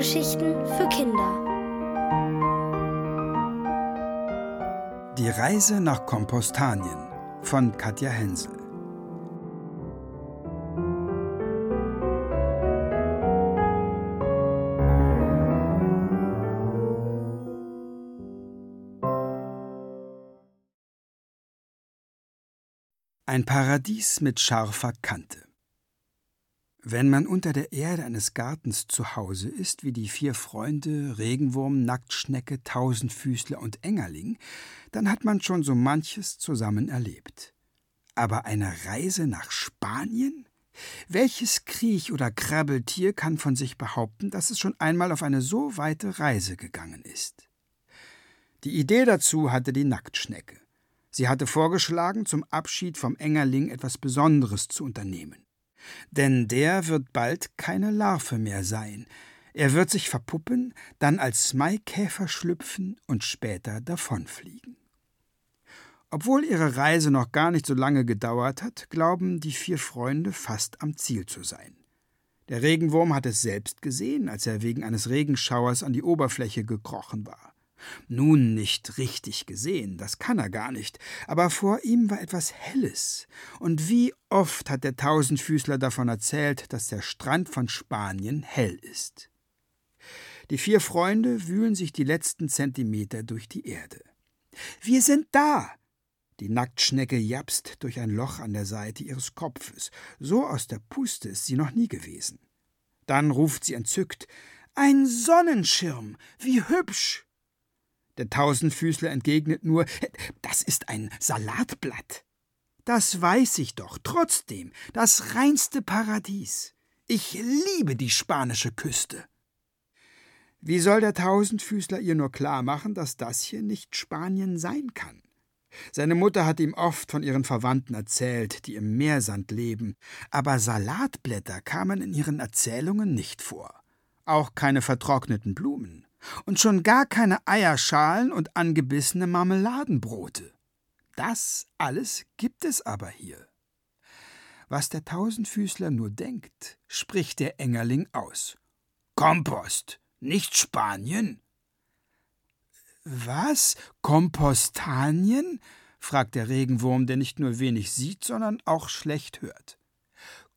Hörgeschichten für Kinder. Die Reise nach Kompostanien von Katja Hensel. Ein Paradies mit scharfer Kante. Wenn man unter der Erde eines Gartens zu Hause ist, wie die vier Freunde, Regenwurm, Nacktschnecke, Tausendfüßler und Engerling, dann hat man schon so manches zusammen erlebt. Aber eine Reise nach Spanien? Welches Kriech- oder Krabbeltier kann von sich behaupten, dass es schon einmal auf eine so weite Reise gegangen ist? Die Idee dazu hatte die Nacktschnecke. Sie hatte vorgeschlagen, zum Abschied vom Engerling etwas Besonderes zu unternehmen. Denn der wird bald keine Larve mehr sein. Er wird sich verpuppen, dann als Maikäfer schlüpfen und später davonfliegen. Obwohl ihre Reise noch gar nicht so lange gedauert hat, glauben die vier Freunde fast am Ziel zu sein. Der Regenwurm hat es selbst gesehen, als er wegen eines Regenschauers an die Oberfläche gekrochen war. Nun nicht richtig gesehen, das kann er gar nicht, aber vor ihm war etwas Helles, und wie oft hat der Tausendfüßler davon erzählt, dass der Strand von Spanien hell ist. Die vier Freunde wühlen sich die letzten Zentimeter durch die Erde. Wir sind da! Die Nacktschnecke japst durch ein Loch an der Seite ihres Kopfes. So aus der Puste ist sie noch nie gewesen. Dann ruft sie entzückt: Ein Sonnenschirm! Wie hübsch! Der Tausendfüßler entgegnet nur, das ist ein Salatblatt. Das weiß ich doch, trotzdem, das reinste Paradies. Ich liebe die spanische Küste. Wie soll der Tausendfüßler ihr nur klar machen, dass das hier nicht Spanien sein kann? Seine Mutter hat ihm oft von ihren Verwandten erzählt, die im Meersand leben, aber Salatblätter kamen in ihren Erzählungen nicht vor. Auch keine vertrockneten Blumen und schon gar keine Eierschalen und angebissene Marmeladenbrote. Das alles gibt es aber hier. Was der Tausendfüßler nur denkt, spricht der Engerling aus. Kompost, nicht Spanien? Was? Kompostanien? fragt der Regenwurm, der nicht nur wenig sieht, sondern auch schlecht hört.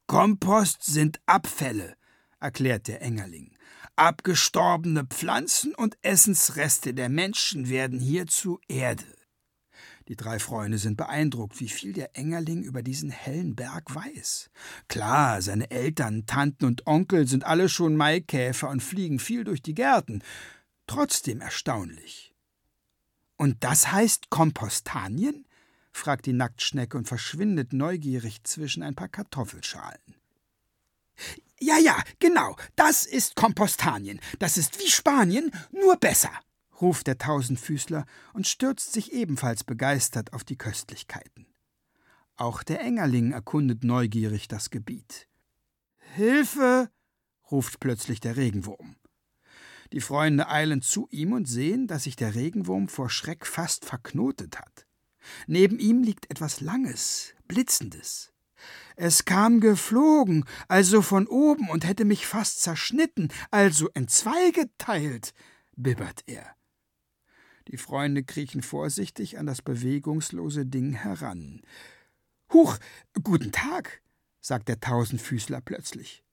Kompost sind Abfälle, erklärt der Engerling. Abgestorbene Pflanzen und Essensreste der Menschen werden hier zu Erde. Die drei Freunde sind beeindruckt, wie viel der Engerling über diesen hellen Berg weiß. Klar, seine Eltern, Tanten und Onkel sind alle schon Maikäfer und fliegen viel durch die Gärten. Trotzdem erstaunlich. Und das heißt Kompostanien? fragt die Nacktschnecke und verschwindet neugierig zwischen ein paar Kartoffelschalen. Ja, ja, genau, das ist Kompostanien. Das ist wie Spanien, nur besser, ruft der Tausendfüßler und stürzt sich ebenfalls begeistert auf die Köstlichkeiten. Auch der Engerling erkundet neugierig das Gebiet. Hilfe! ruft plötzlich der Regenwurm. Die Freunde eilen zu ihm und sehen, dass sich der Regenwurm vor Schreck fast verknotet hat. Neben ihm liegt etwas Langes, Blitzendes. Es kam geflogen, also von oben, und hätte mich fast zerschnitten, also entzweigeteilt, bibbert er. Die Freunde kriechen vorsichtig an das bewegungslose Ding heran. Huch, guten Tag, sagt der Tausendfüßler plötzlich.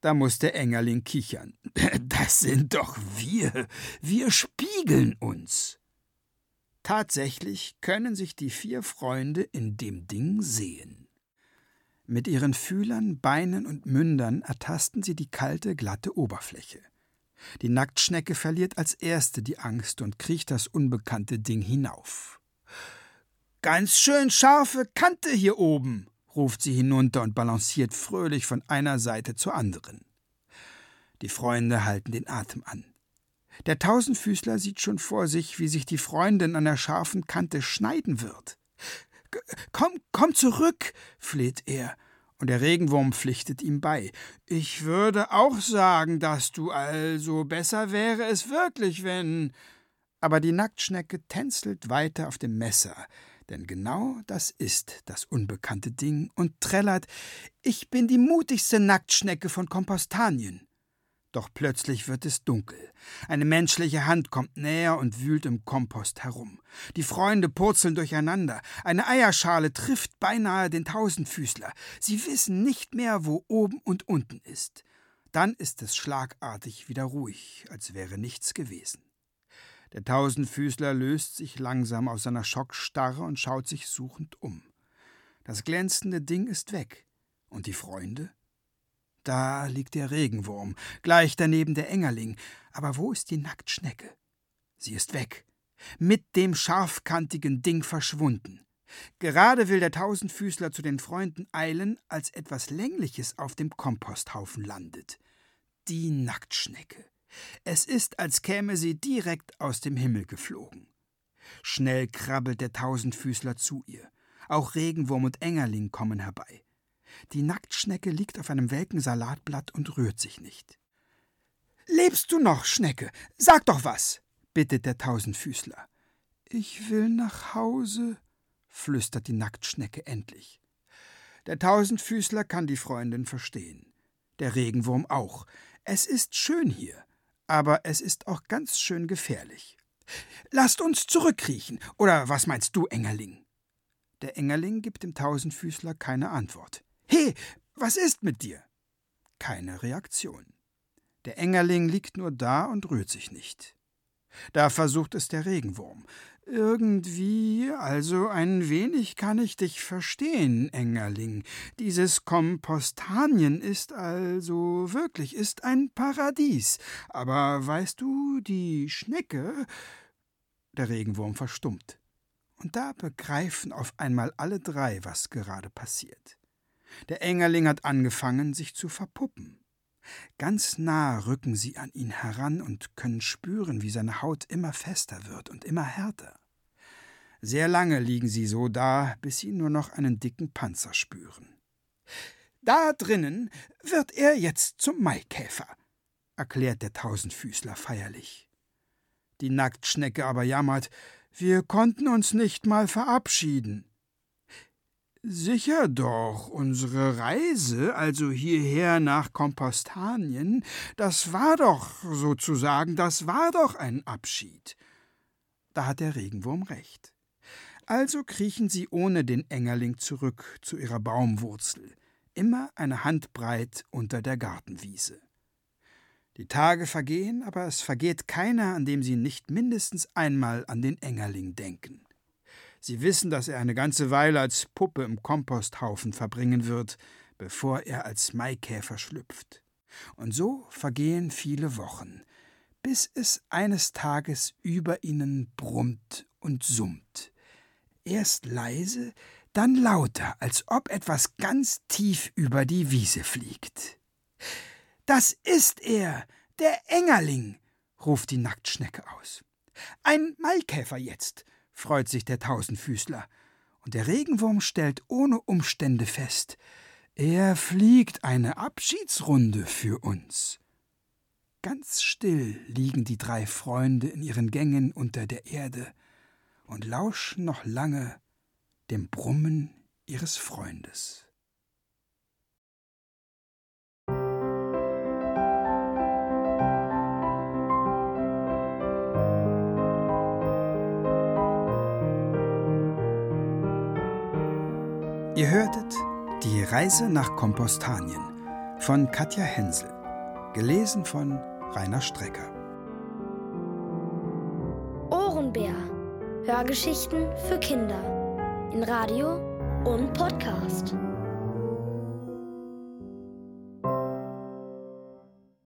Da muss der Engerling kichern. Das sind doch wir. Wir spiegeln uns. Tatsächlich können sich die vier Freunde in dem Ding sehen. Mit ihren Fühlern, Beinen und Mündern ertasten sie die kalte, glatte Oberfläche. Die Nacktschnecke verliert als erste die Angst und kriecht das unbekannte Ding hinauf. Ganz schön scharfe Kante hier oben, ruft sie hinunter und balanciert fröhlich von einer Seite zur anderen. Die Freunde halten den Atem an. Der Tausendfüßler sieht schon vor sich, wie sich die Freundin an der scharfen Kante schneiden wird. Komm, komm zurück, fleht er, und der Regenwurm pflichtet ihm bei. Ich würde auch sagen, dass du also besser wäre es wirklich, wenn. Aber die Nacktschnecke tänzelt weiter auf dem Messer, denn genau das ist das unbekannte Ding und trällert: Ich bin die mutigste Nacktschnecke von Kompostanien. Doch plötzlich wird es dunkel. Eine menschliche Hand kommt näher und wühlt im Kompost herum. Die Freunde purzeln durcheinander. Eine Eierschale trifft beinahe den Tausendfüßler. Sie wissen nicht mehr, wo oben und unten ist. Dann ist es schlagartig wieder ruhig, als wäre nichts gewesen. Der Tausendfüßler löst sich langsam aus seiner Schockstarre und schaut sich suchend um. Das glänzende Ding ist weg. Und die Freunde? Da liegt der Regenwurm, gleich daneben der Engerling. Aber wo ist die Nacktschnecke? Sie ist weg. Mit dem scharfkantigen Ding verschwunden. Gerade will der Tausendfüßler zu den Freunden eilen, als etwas Längliches auf dem Komposthaufen landet. Die Nacktschnecke. Es ist, als käme sie direkt aus dem Himmel geflogen. Schnell krabbelt der Tausendfüßler zu ihr. Auch Regenwurm und Engerling kommen herbei. Die Nacktschnecke liegt auf einem welken Salatblatt und rührt sich nicht. Lebst du noch, Schnecke? Sag doch was, bittet der Tausendfüßler. Ich will nach Hause, flüstert die Nacktschnecke endlich. Der Tausendfüßler kann die Freundin verstehen. Der Regenwurm auch. Es ist schön hier, aber es ist auch ganz schön gefährlich. Lasst uns zurückkriechen, oder was meinst du, Engerling? Der Engerling gibt dem Tausendfüßler keine Antwort. He, was ist mit dir? Keine Reaktion. Der Engerling liegt nur da und rührt sich nicht. Da versucht es der Regenwurm. Irgendwie, also ein wenig kann ich dich verstehen, Engerling. Dieses Kompostanien ist also wirklich ist ein Paradies. Aber weißt du, die Schnecke. Der Regenwurm verstummt. Und da begreifen auf einmal alle drei, was gerade passiert. Der Engerling hat angefangen, sich zu verpuppen. Ganz nah rücken sie an ihn heran und können spüren, wie seine Haut immer fester wird und immer härter. Sehr lange liegen sie so da, bis sie nur noch einen dicken Panzer spüren. Da drinnen wird er jetzt zum Maikäfer, erklärt der Tausendfüßler feierlich. Die Nacktschnecke aber jammert, wir konnten uns nicht mal verabschieden. Sicher doch, unsere Reise, also hierher nach Kompostanien, das war doch sozusagen, das war doch ein Abschied. Da hat der Regenwurm recht. Also kriechen sie ohne den Engerling zurück zu ihrer Baumwurzel, immer eine Handbreit unter der Gartenwiese. Die Tage vergehen, aber es vergeht keiner, an dem sie nicht mindestens einmal an den Engerling denken. Sie wissen, dass er eine ganze Weile als Puppe im Komposthaufen verbringen wird, bevor er als Maikäfer schlüpft. Und so vergehen viele Wochen, bis es eines Tages über ihnen brummt und summt. Erst leise, dann lauter, als ob etwas ganz tief über die Wiese fliegt. Das ist er, der Engerling, ruft die Nacktschnecke aus. Ein Maikäfer jetzt, freut sich der Tausendfüßler. Und der Regenwurm stellt ohne Umstände fest, er fliegt eine Abschiedsrunde für uns. Ganz still liegen die drei Freunde in ihren Gängen unter der Erde und lauschen noch lange dem Brummen ihres Freundes. Ihr hörtet Die Reise nach Kompostanien von Katja Hensel, gelesen von Rainer Strecker. Ohrenbär. Hörgeschichten für Kinder in Radio und Podcast.